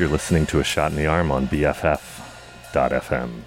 You're listening to A Shot in the Arm on BFF.FM.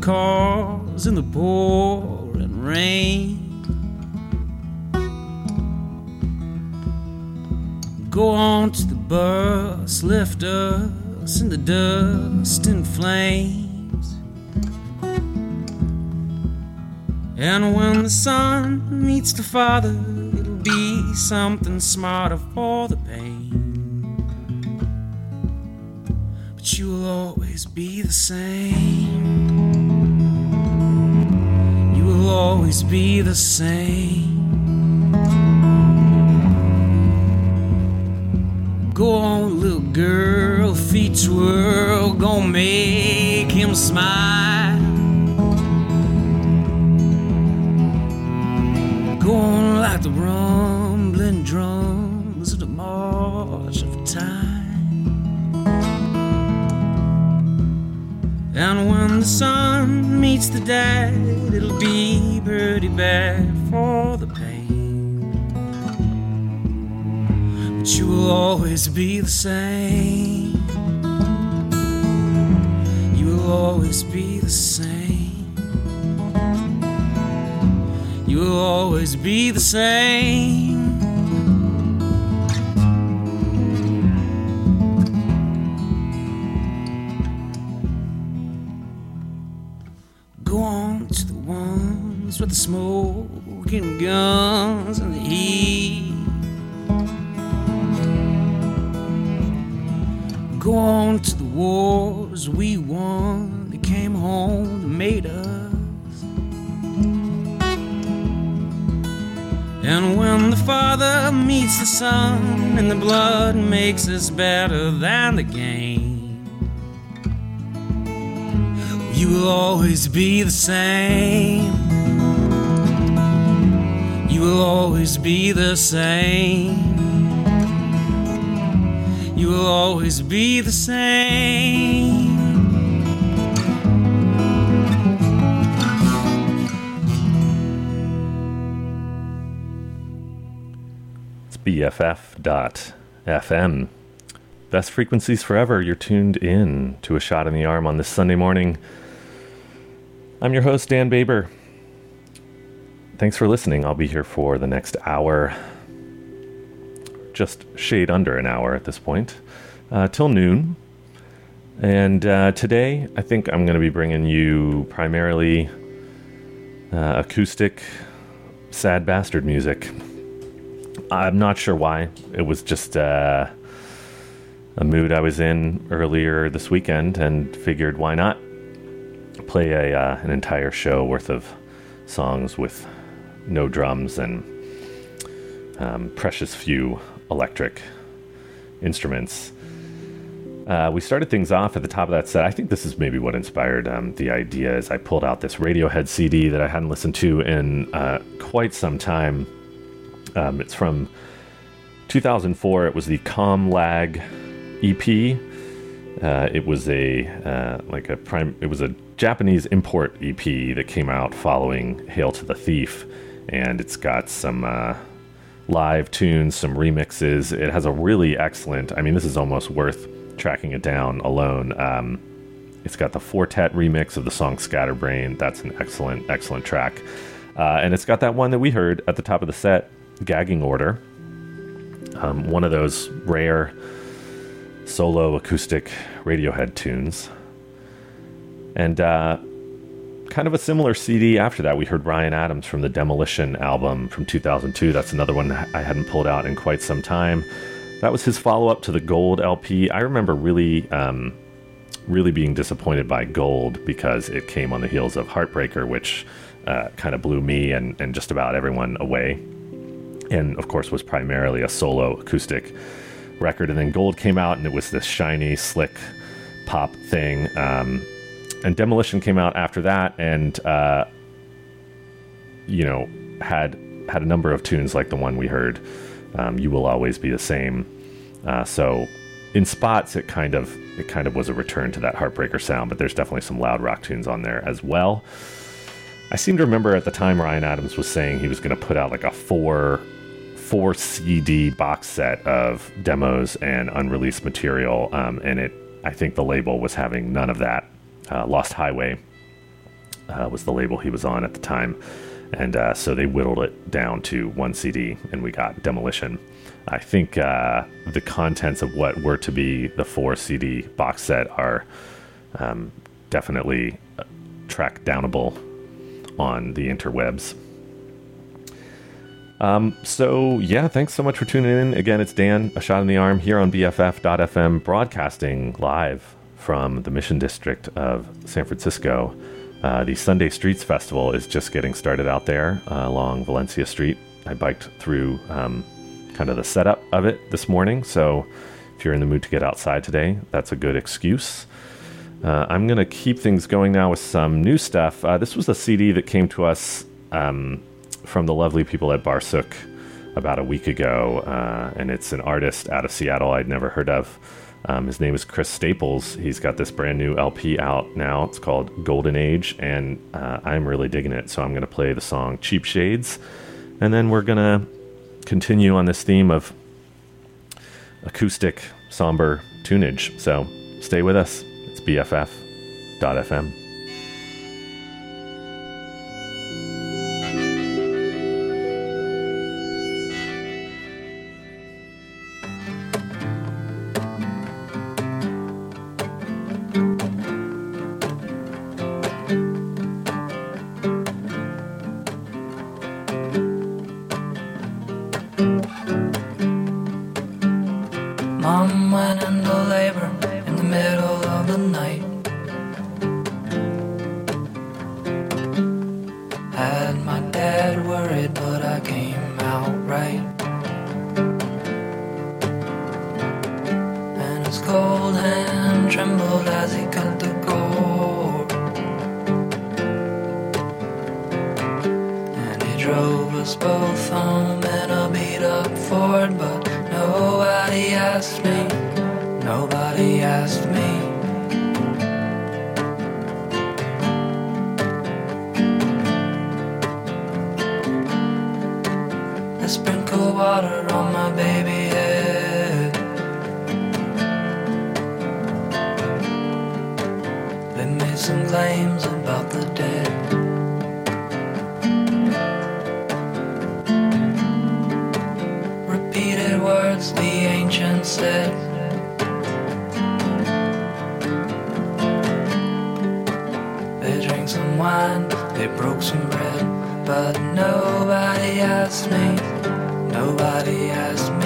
cars and the pouring rain. Go on to the bus, lift us in the dust and flames. And when the son meets the father, it'll be something smarter for the pain. You will always be the same You will always be the same. Go on, little girl, feet twirl, gonna make him smile. Go on like the rumbling drums And when the sun meets the dad, it'll be pretty bad for the pain. But you will always be the same. You will always be the same. You will always be the same. Smoking guns and the heat. Go on to the wars we won. They came home and made us. And when the Father meets the Son, and the blood makes us better than the game. You will always be the same. You will always be the same. You will always be the same. It's BFF.FM. Best frequencies forever. You're tuned in to a shot in the arm on this Sunday morning. I'm your host, Dan Baber. Thanks for listening. I'll be here for the next hour, just shade under an hour at this point, uh, till noon. And uh, today, I think I'm going to be bringing you primarily uh, acoustic, sad bastard music. I'm not sure why. It was just uh, a mood I was in earlier this weekend and figured why not play a, uh, an entire show worth of songs with no drums and um, precious few electric instruments. Uh, we started things off at the top of that set. I think this is maybe what inspired um, the idea. Is I pulled out this Radiohead CD that I hadn't listened to in uh, quite some time. Um, it's from 2004. It was the Com Lag EP. Uh, it was a uh, like a prime. It was a Japanese import EP that came out following Hail to the Thief, and it's got some uh, live tunes, some remixes. It has a really excellent. I mean, this is almost worth tracking it down alone. Um, it's got the Four Tet remix of the song Scatterbrain. That's an excellent, excellent track. Uh, and it's got that one that we heard at the top of the set, Gagging Order. Um, one of those rare solo acoustic Radiohead tunes. And uh, kind of a similar CD after that, we heard Ryan Adams from the Demolition album from 2002. That's another one I hadn't pulled out in quite some time. That was his follow up to the Gold LP. I remember really, um, really being disappointed by Gold because it came on the heels of Heartbreaker, which uh, kind of blew me and, and just about everyone away. And of course, was primarily a solo acoustic record. And then Gold came out and it was this shiny, slick pop thing. Um, and Demolition came out after that, and uh, you know had had a number of tunes like the one we heard. Um, you will always be the same. Uh, so in spots, it kind of it kind of was a return to that heartbreaker sound, but there's definitely some loud rock tunes on there as well. I seem to remember at the time Ryan Adams was saying he was going to put out like a four four CD box set of demos and unreleased material, um, and it I think the label was having none of that. Uh, Lost Highway uh, was the label he was on at the time. And uh, so they whittled it down to one CD, and we got Demolition. I think uh, the contents of what were to be the four CD box set are um, definitely uh, track downable on the interwebs. Um, so, yeah, thanks so much for tuning in. Again, it's Dan, a shot in the arm here on BFF.FM, broadcasting live from the Mission District of San Francisco. Uh, the Sunday Streets Festival is just getting started out there uh, along Valencia Street. I biked through um, kind of the setup of it this morning, so if you're in the mood to get outside today, that's a good excuse. Uh, I'm going to keep things going now with some new stuff. Uh, this was a CD that came to us um, from the lovely people at Barsuk about a week ago, uh, and it's an artist out of Seattle I'd never heard of. Um, his name is Chris Staples. He's got this brand new LP out now. It's called Golden Age, and uh, I'm really digging it. So I'm going to play the song Cheap Shades, and then we're going to continue on this theme of acoustic, somber tunage. So stay with us. It's BFF.fm. some claims about the dead. Repeated words the ancients said. They drank some wine, they broke some bread, but nobody asked me. Nobody asked me.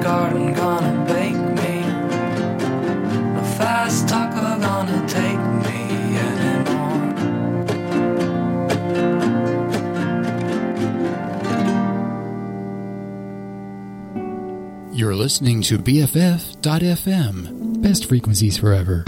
garden gonna bake me. No fast talker gonna take me anymore. You're listening to BFF.FM. Best frequencies forever.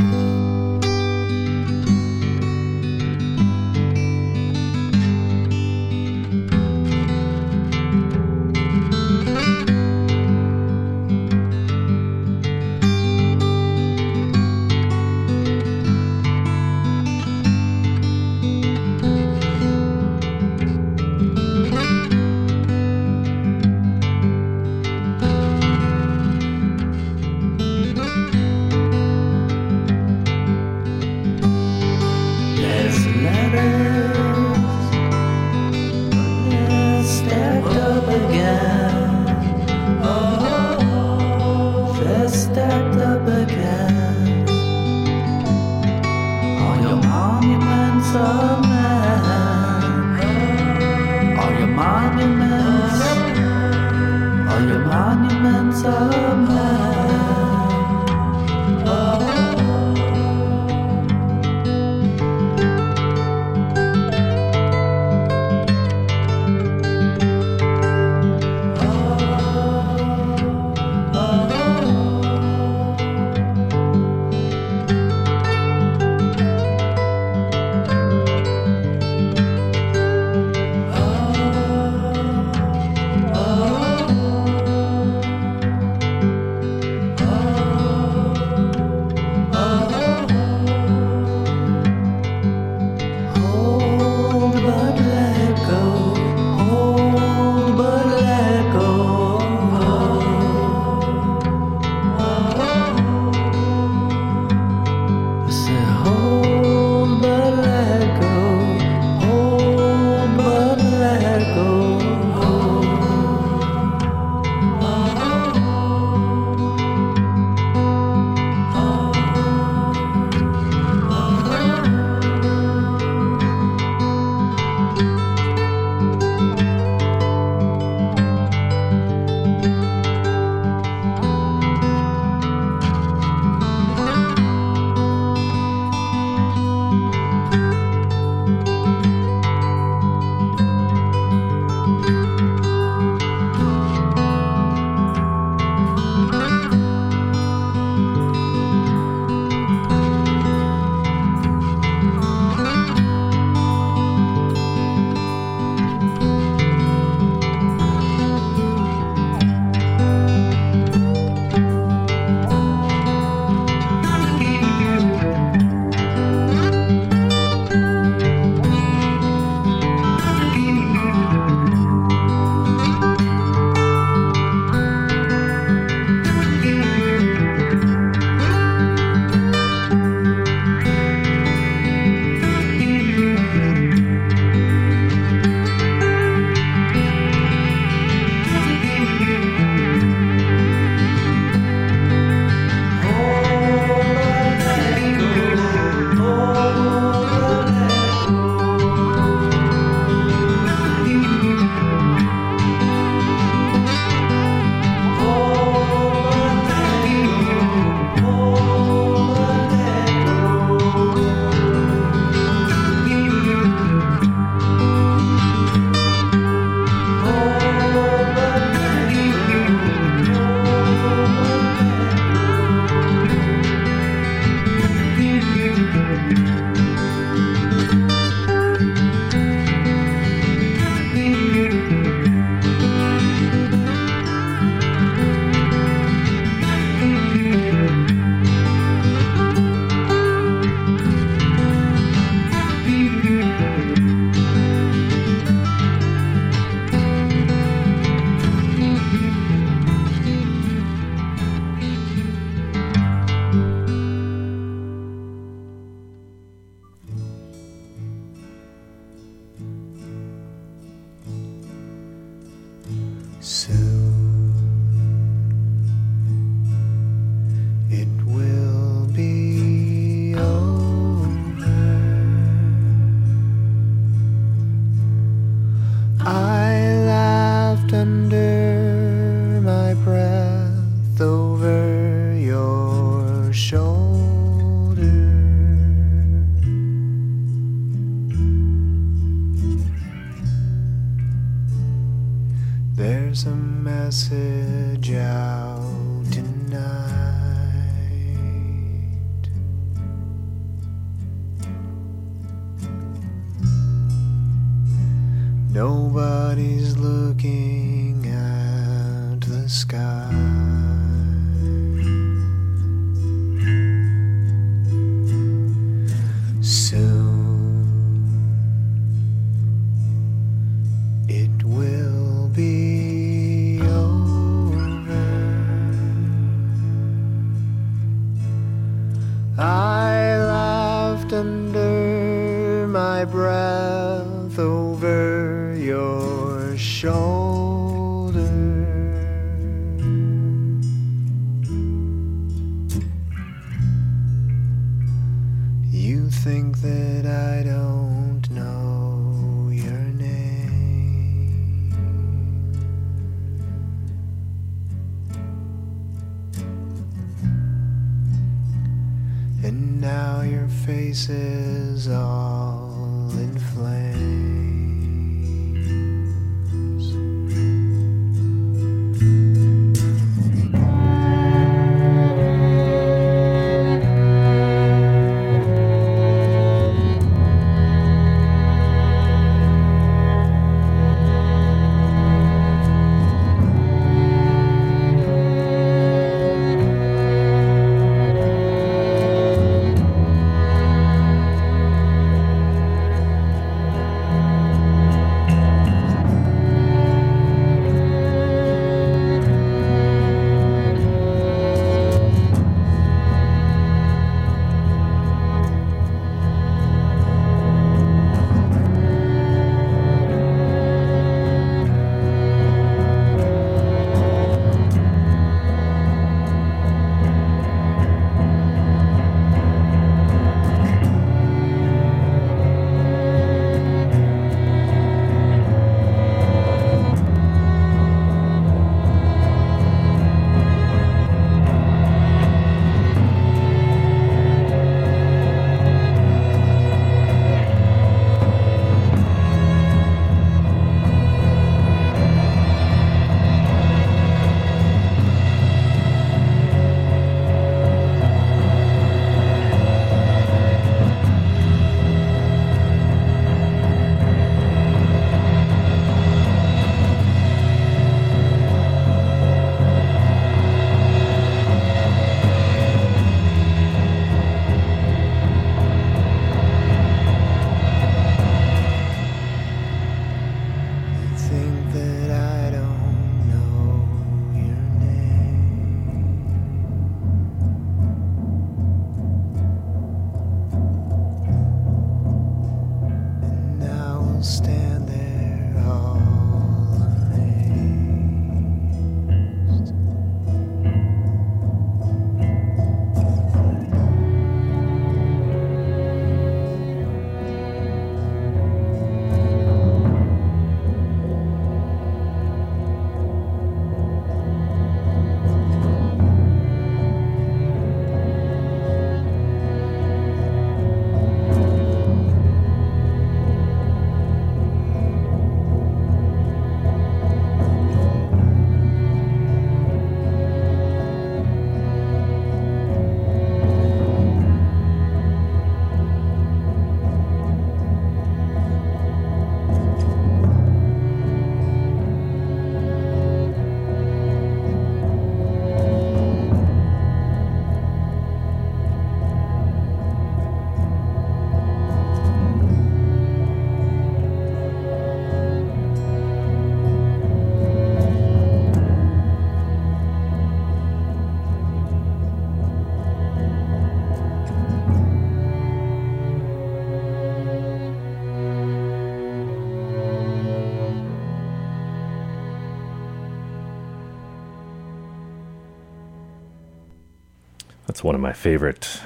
One of my favorite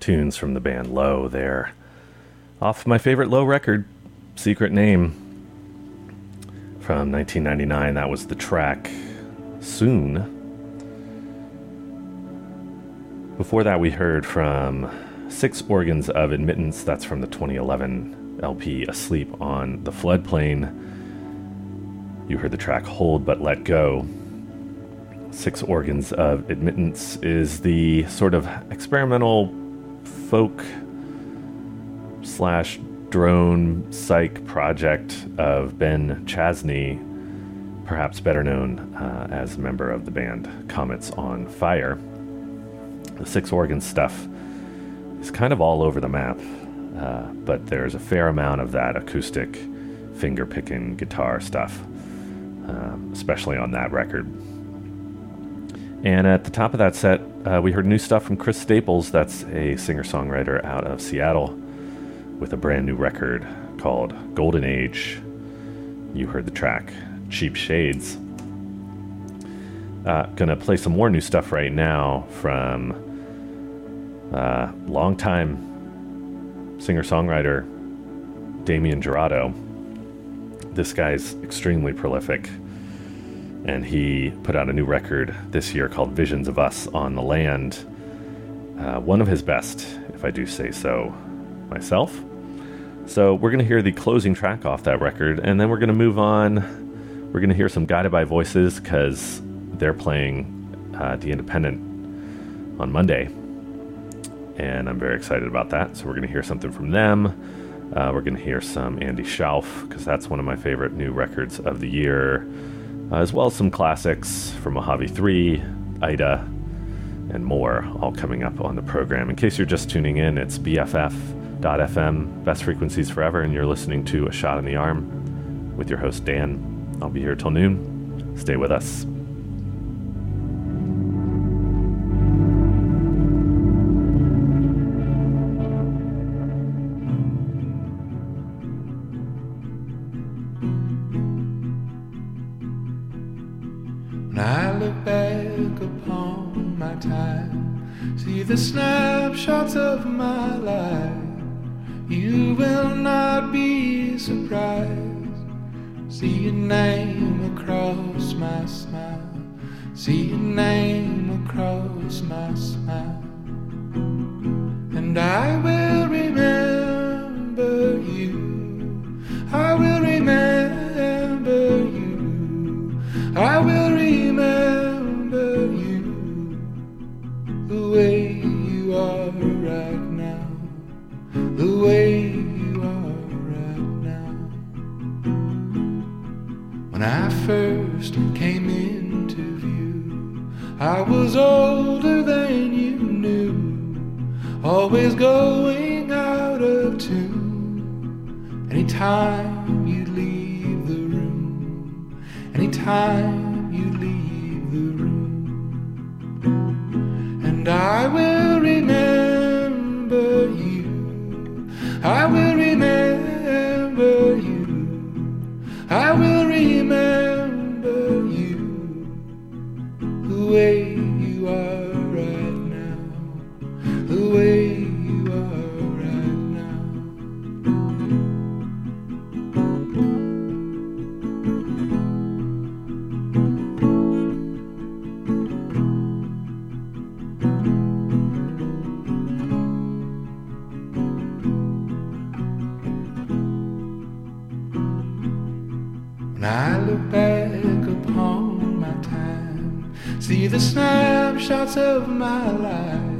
tunes from the band Low there. Off my favorite Low record, Secret Name, from 1999. That was the track Soon. Before that, we heard from Six Organs of Admittance. That's from the 2011 LP Asleep on the Floodplain. You heard the track Hold But Let Go. Six Organs of Admittance is the sort of experimental folk slash drone psych project of Ben Chasny, perhaps better known uh, as a member of the band Comets on Fire. The Six Organs stuff is kind of all over the map, uh, but there's a fair amount of that acoustic, finger picking guitar stuff, um, especially on that record. And at the top of that set, uh, we heard new stuff from Chris Staples. That's a singer songwriter out of Seattle with a brand new record called Golden Age. You heard the track Cheap Shades. Uh, gonna play some more new stuff right now from uh, longtime singer songwriter Damien Jurado. This guy's extremely prolific and he put out a new record this year called Visions of Us on the Land. Uh, one of his best, if I do say so myself. So we're going to hear the closing track off that record, and then we're going to move on. We're going to hear some Guided by Voices because they're playing uh, The Independent on Monday, and I'm very excited about that. So we're going to hear something from them. Uh, we're going to hear some Andy Shauf because that's one of my favorite new records of the year uh, as well as some classics from Mojave 3, Ida, and more, all coming up on the program. In case you're just tuning in, it's BFF.FM, Best Frequencies Forever, and you're listening to A Shot in the Arm with your host, Dan. I'll be here till noon. Stay with us. See your name across my smile, see your name across my smile, and I will Anytime you leave the room, anytime you leave the room. And I will of my life,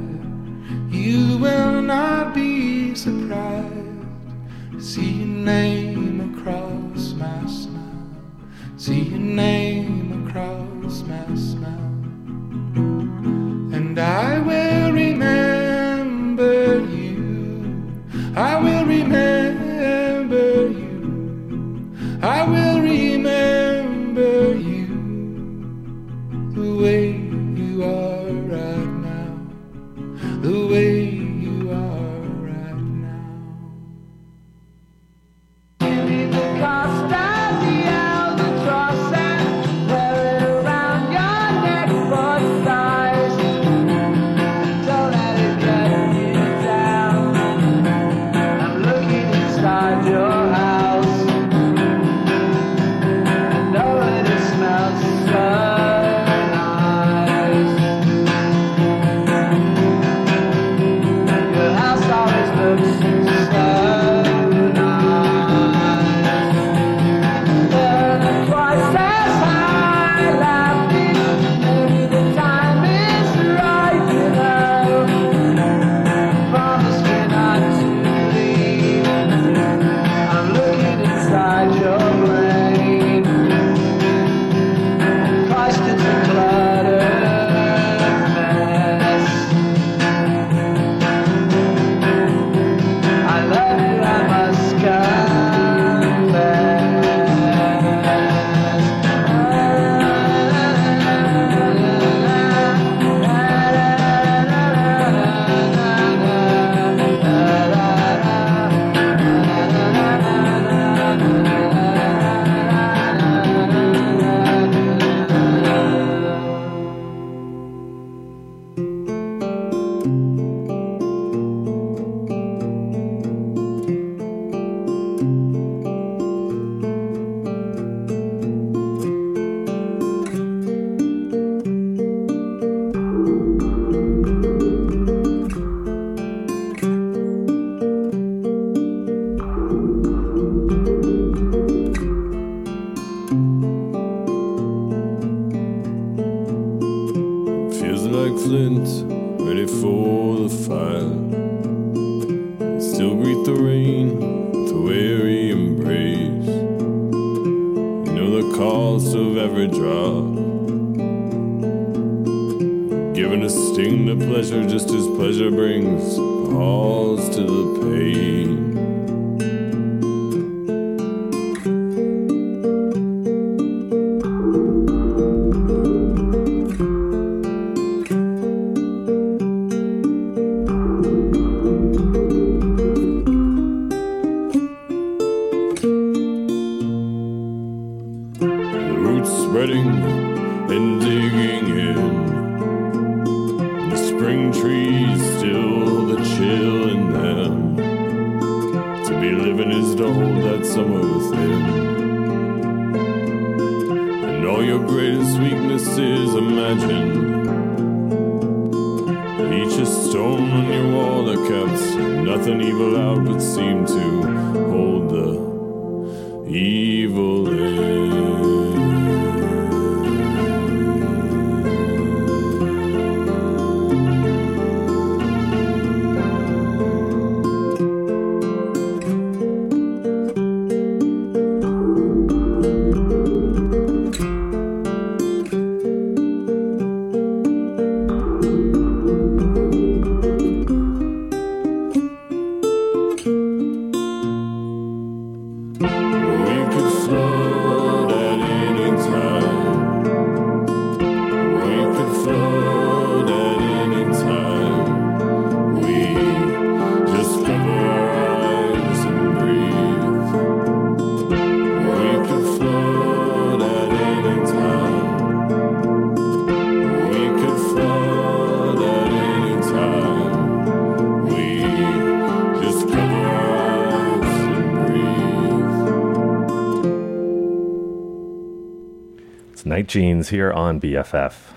Night Genes here on BFF.fm.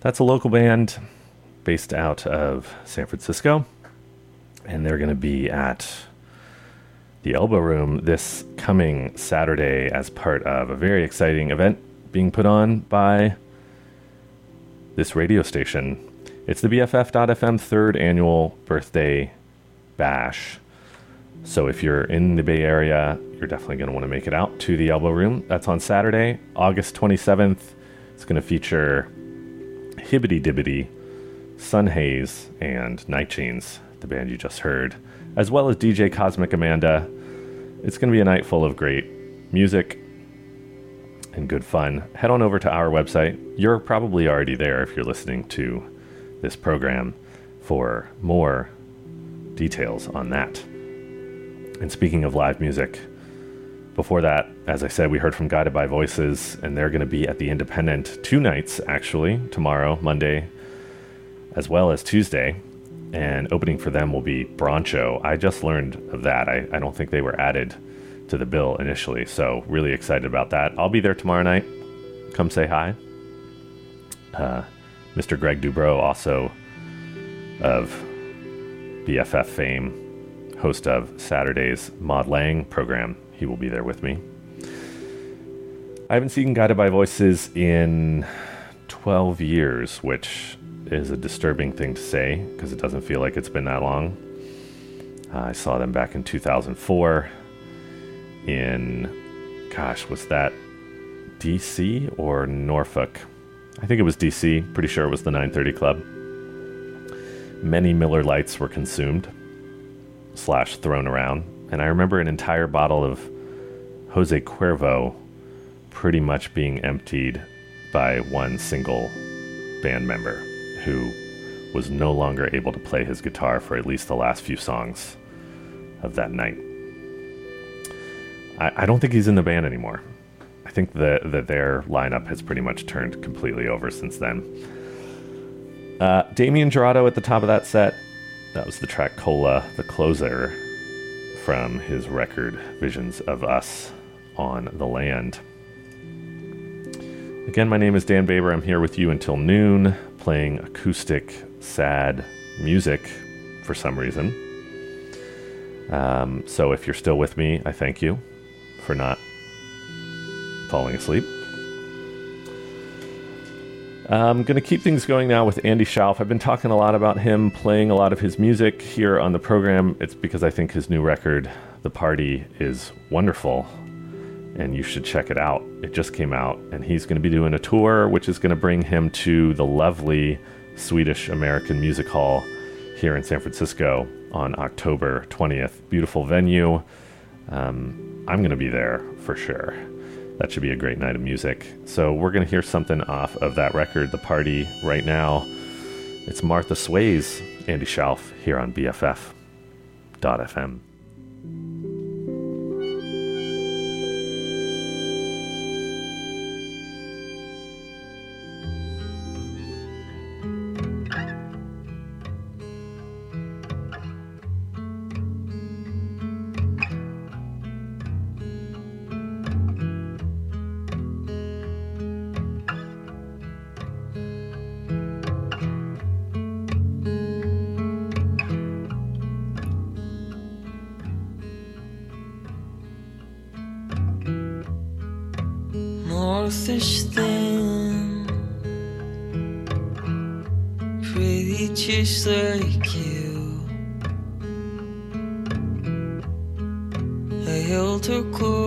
That's a local band based out of San Francisco, and they're going to be at the Elbow Room this coming Saturday as part of a very exciting event being put on by this radio station. It's the BFF.fm third annual birthday bash. So if you're in the Bay Area, you're definitely going to want to make it out to the Elbow Room. That's on Saturday, August 27th. It's going to feature Hibbity Dibbity, Sun Haze, and Night Genes, the band you just heard, as well as DJ Cosmic Amanda. It's going to be a night full of great music and good fun. Head on over to our website. You're probably already there if you're listening to this program for more details on that. And speaking of live music, before that, as I said, we heard from Guided by Voices, and they're going to be at the Independent two nights, actually, tomorrow, Monday, as well as Tuesday. And opening for them will be Broncho. I just learned of that. I, I don't think they were added to the bill initially, so really excited about that. I'll be there tomorrow night. Come say hi. Uh, Mr. Greg Dubrow, also of BFF fame, host of Saturday's Maud Lang program. He will be there with me. I haven't seen Guided by Voices in 12 years, which is a disturbing thing to say because it doesn't feel like it's been that long. Uh, I saw them back in 2004 in, gosh, was that DC or Norfolk? I think it was DC. Pretty sure it was the 930 Club. Many Miller Lights were consumed slash thrown around, and I remember an entire bottle of Jose Cuervo pretty much being emptied by one single band member who was no longer able to play his guitar for at least the last few songs of that night. I, I don't think he's in the band anymore. I think that that their lineup has pretty much turned completely over since then. Uh, Damien Jurado at the top of that set. That was the track Kola, the closer from his record Visions of Us on the Land. Again, my name is Dan Baber. I'm here with you until noon, playing acoustic, sad music for some reason. Um, so if you're still with me, I thank you for not falling asleep. I'm going to keep things going now with Andy Shauf. I've been talking a lot about him, playing a lot of his music here on the program. It's because I think his new record, The Party, is wonderful and you should check it out. It just came out, and he's going to be doing a tour, which is going to bring him to the lovely Swedish American Music Hall here in San Francisco on October 20th. Beautiful venue. Um, I'm going to be there for sure. That should be a great night of music. So, we're going to hear something off of that record, The Party, right now. It's Martha Sways, Andy Shauf, here on BFF.fm. North is thin, pretty just like you. I held her close,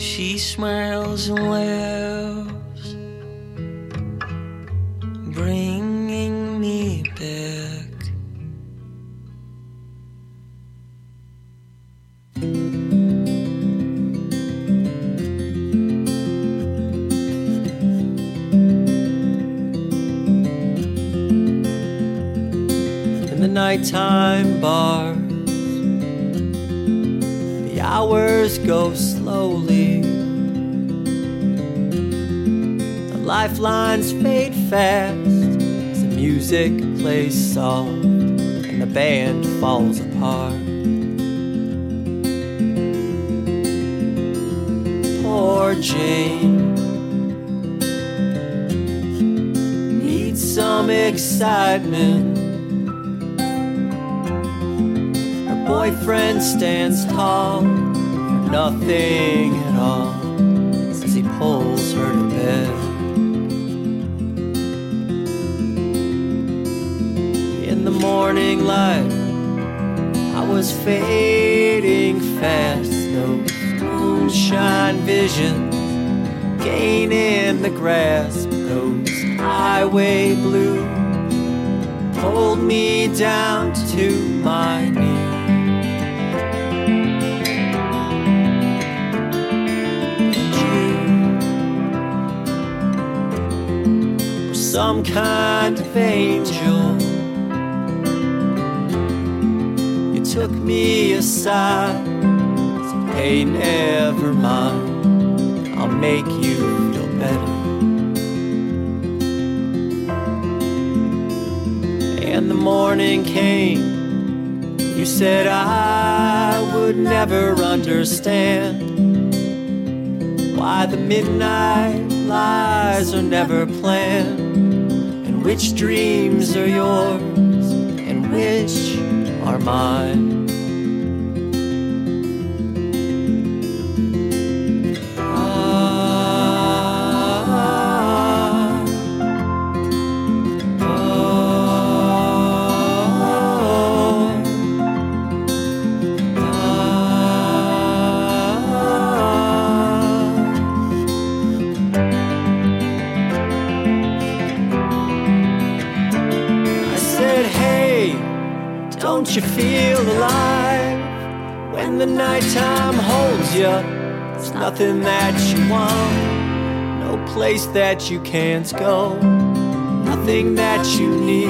She smiles and laughs, bringing me back. In the nighttime bars, the hours go. Lifelines fade fast as the music plays soft and the band falls apart. Poor Jane needs some excitement. Her boyfriend stands tall for nothing at all as he pulls her to bed. I was fading fast. Those moonshine visions gaining the grasp. Those highway blues hold me down to my knees. Some kind of angel. Me aside. said, Hey, never mind. I'll make you feel better. And the morning came. You said I would never understand why the midnight lies are never planned, and which dreams are yours and which are mine. You feel alive when the nighttime holds you? There's nothing that you want, no place that you can't go, nothing that you need,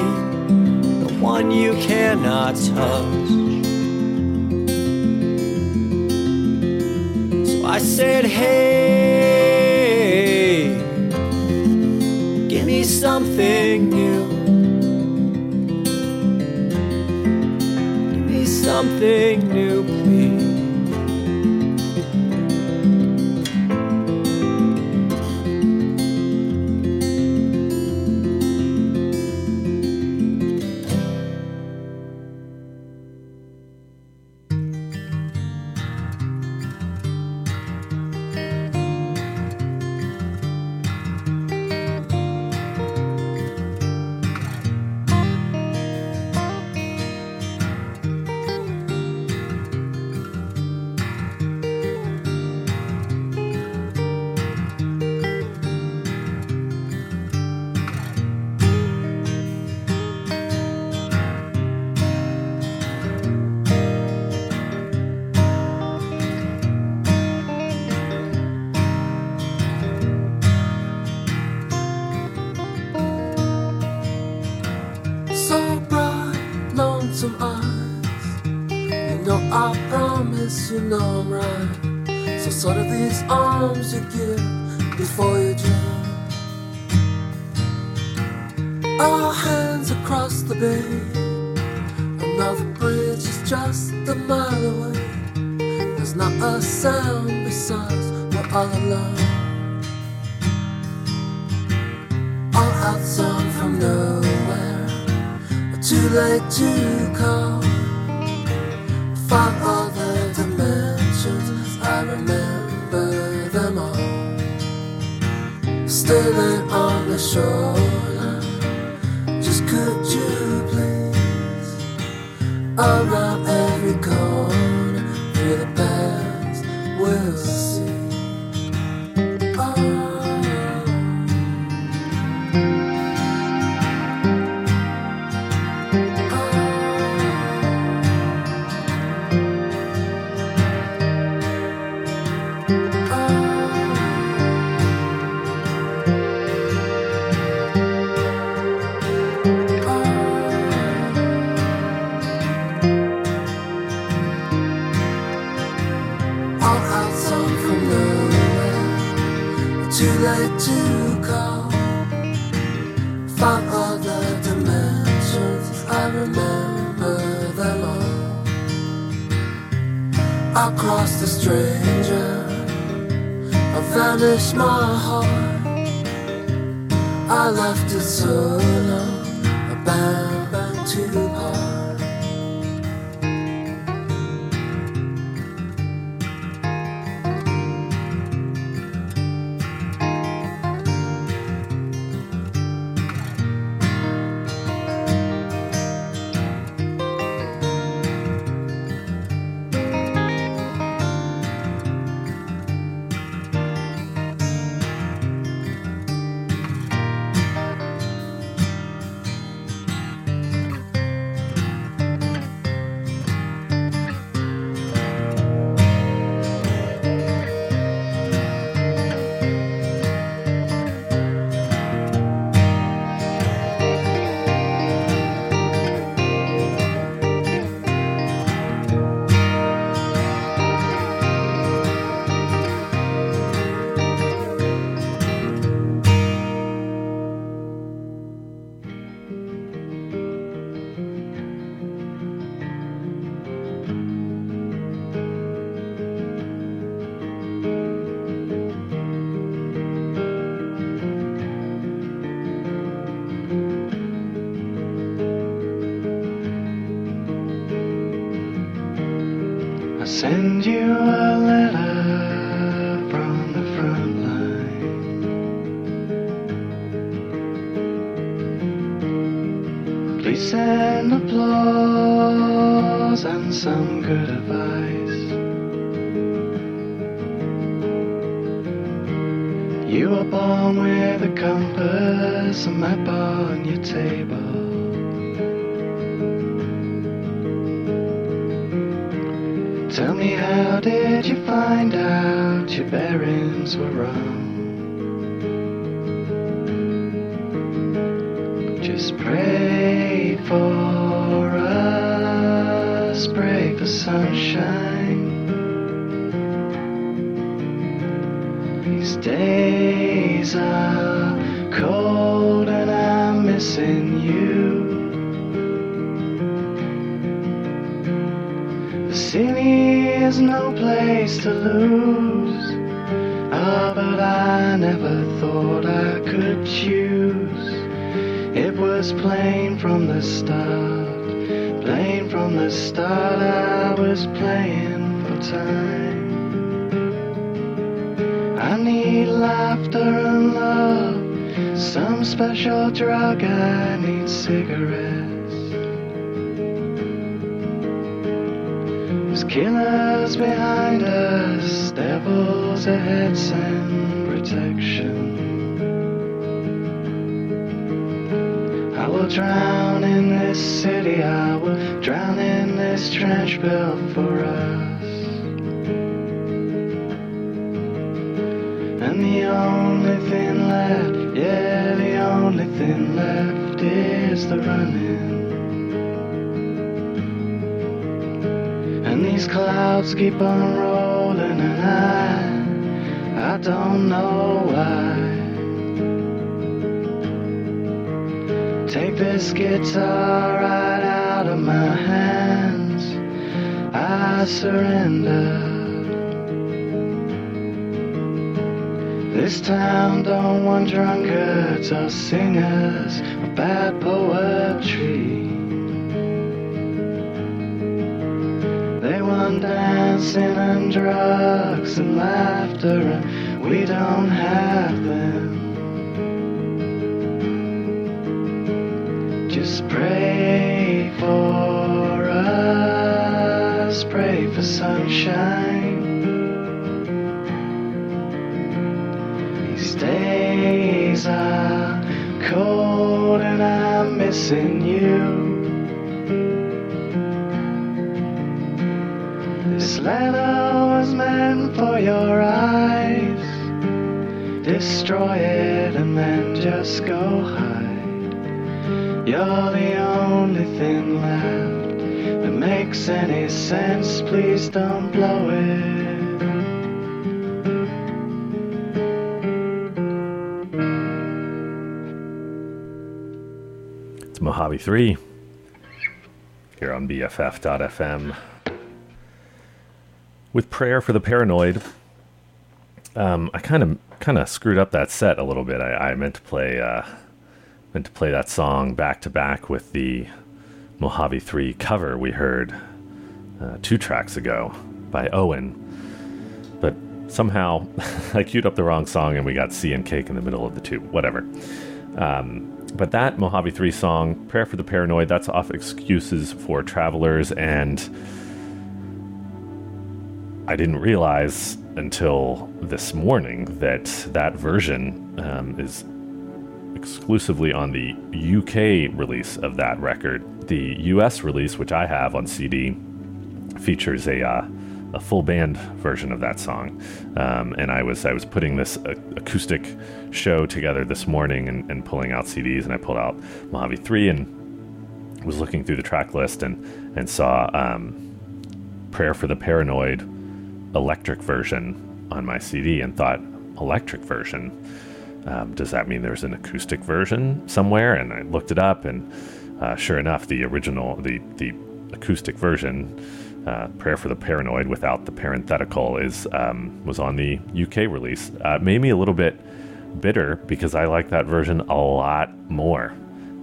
the one you cannot touch. So I said, hey, give me something new. Something new, you know I'm right. So sort of these arms you give before you dream. Our hands across the bay. Another bridge is just a mile away. There's not a sound besides we're all alone. All outside from nowhere too late to call. I crossed the stranger. I vanished my heart. I left it so long, abandoned to part. You were born with a compass, a map on your table. Tell me, how did you find out your bearings were wrong? Just pray for us, pray for sunshine. These days are cold and I'm missing you. The city is no place to lose. Ah, but I never thought I could choose. It was plain from the start, plain from the start. I was playing for time. Some special drug. I need cigarettes. There's killers behind us, devils ahead, send protection. I will drown in this city, I will drown in this trench built for us. Is the running. And these clouds keep on rolling, and I, I don't know why. Take this guitar right out of my hands. I surrender. This town don't want drunkards or singers bad poetry. They want dancing and drugs and laughter, and we don't have them. Just pray for us, pray for sunshine. Cold and I'm missing you. This letter was meant for your eyes. Destroy it and then just go hide. You're the only thing left that makes any sense. Please don't blow it. It's Mojave 3 here on BFF.fm. with prayer for the paranoid. Um, I kind of kind of screwed up that set a little bit. I, I meant to play uh, meant to play that song back to back with the Mojave Three cover we heard uh, two tracks ago by Owen, but somehow I queued up the wrong song and we got Sea and Cake in the middle of the two. Whatever. Um, but that Mojave 3 song, Prayer for the Paranoid, that's off Excuses for Travelers, and I didn't realize until this morning that that version um, is exclusively on the UK release of that record. The US release, which I have on CD, features a uh, a full band version of that song. Um, and I was I was putting this uh, acoustic show together this morning and, and, pulling out CDs, and I pulled out Mojave Three and was looking through the track list and and saw um, Prayer for the Paranoid electric version on my CD, and thought electric version. Um, does that mean there's an acoustic version somewhere? And I looked it up, and uh, sure enough, the original, the the acoustic version uh, Prayer for the Paranoid without the parenthetical is um, was on the UK release. Uh, made me a little bit bitter because I like that version a lot more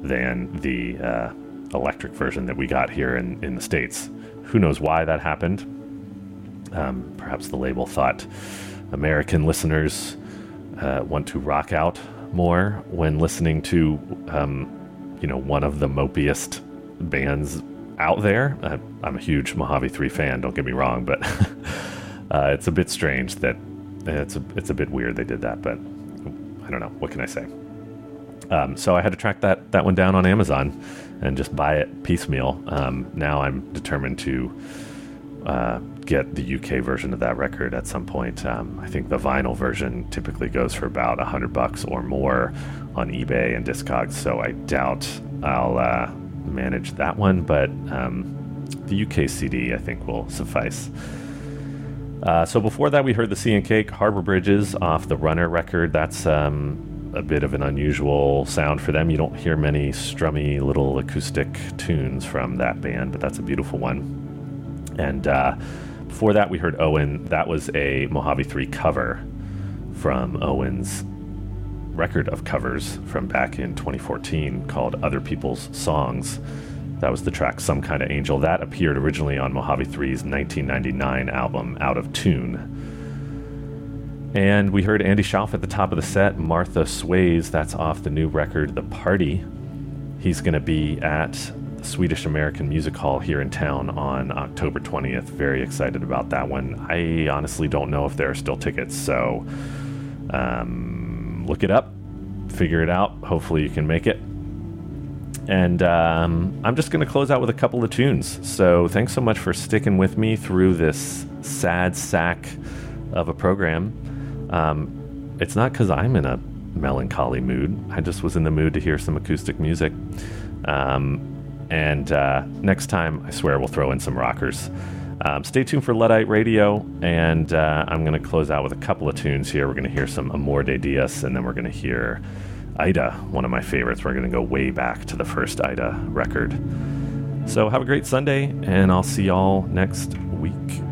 than the uh, electric version that we got here in, in the States. Who knows why that happened? Um, perhaps the label thought American listeners uh, want to rock out more when listening to, um, you know, one of the mopiest bands out there. Uh, I'm a huge Mojave 3 fan, don't get me wrong, but uh, it's a bit strange that it's a, it's a bit weird they did that, but I don't know. What can I say? Um, so I had to track that, that one down on Amazon and just buy it piecemeal. Um, now I'm determined to uh, get the UK version of that record at some point. Um, I think the vinyl version typically goes for about a hundred bucks or more on eBay and Discogs, so I doubt I'll uh, manage that one, but um, the UK CD I think will suffice. Uh, so before that, we heard the Sea and Cake Harbor Bridges off the Runner record. That's um, a bit of an unusual sound for them. You don't hear many strummy little acoustic tunes from that band, but that's a beautiful one. And uh, before that, we heard Owen. That was a Mojave 3 cover from Owen's record of covers from back in 2014 called Other People's Songs. That was the track Some Kind of Angel. That appeared originally on Mojave 3's 1999 album Out of Tune. And we heard Andy Shauf at the top of the set, Martha Sways. That's off the new record, The Party. He's going to be at the Swedish American Music Hall here in town on October 20th. Very excited about that one. I honestly don't know if there are still tickets, so um, look it up, figure it out. Hopefully, you can make it. And um, I'm just going to close out with a couple of tunes. So, thanks so much for sticking with me through this sad sack of a program. Um, it's not because I'm in a melancholy mood. I just was in the mood to hear some acoustic music. Um, and uh, next time, I swear we'll throw in some rockers. Um, stay tuned for Luddite Radio, and uh, I'm going to close out with a couple of tunes here. We're going to hear some Amor de Dias, and then we're going to hear Ida, one of my favorites. We're going to go way back to the first Ida record. So have a great Sunday, and I'll see y'all next week.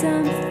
something